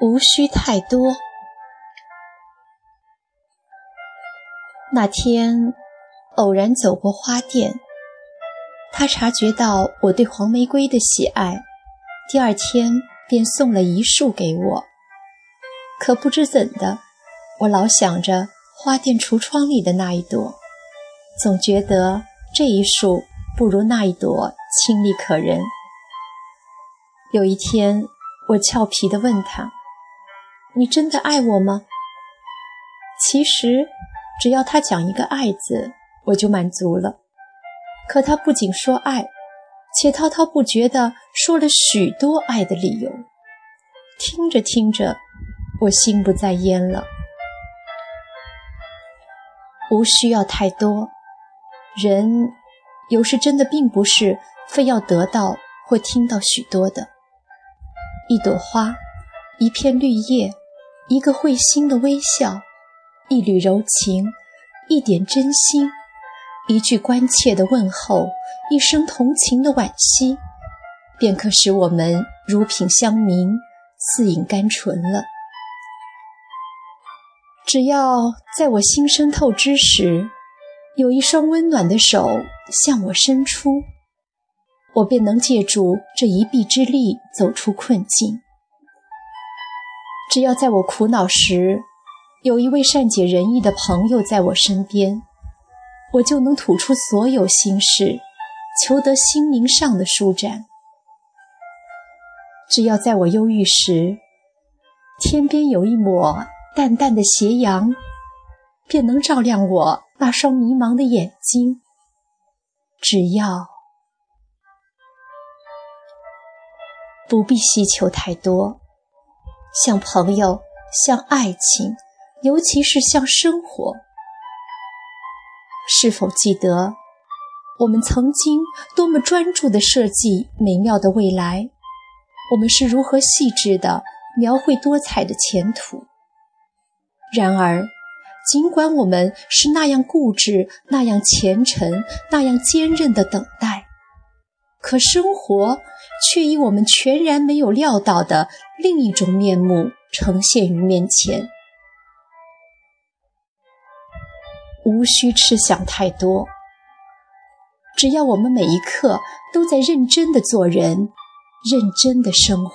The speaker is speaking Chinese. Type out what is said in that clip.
无需太多。那天偶然走过花店，他察觉到我对黄玫瑰的喜爱，第二天便送了一束给我。可不知怎的，我老想着花店橱窗里的那一朵，总觉得这一束不如那一朵清丽可人。有一天，我俏皮地问他。你真的爱我吗？其实，只要他讲一个“爱”字，我就满足了。可他不仅说爱，且滔滔不绝地说了许多爱的理由。听着听着，我心不在焉了。无需要太多，人有时真的并不是非要得到或听到许多的。一朵花，一片绿叶。一个会心的微笑，一缕柔情，一点真心，一句关切的问候，一声同情的惋惜，便可使我们如品香茗，似饮甘醇了。只要在我心生透支时，有一双温暖的手向我伸出，我便能借助这一臂之力走出困境。只要在我苦恼时，有一位善解人意的朋友在我身边，我就能吐出所有心事，求得心灵上的舒展。只要在我忧郁时，天边有一抹淡淡的斜阳，便能照亮我那双迷茫的眼睛。只要不必希求太多。像朋友，像爱情，尤其是像生活。是否记得我们曾经多么专注地设计美妙的未来？我们是如何细致地描绘多彩的前途？然而，尽管我们是那样固执、那样虔诚、那样坚韧地等待，可生活……却以我们全然没有料到的另一种面目呈现于面前。无需痴想太多，只要我们每一刻都在认真的做人，认真的生活。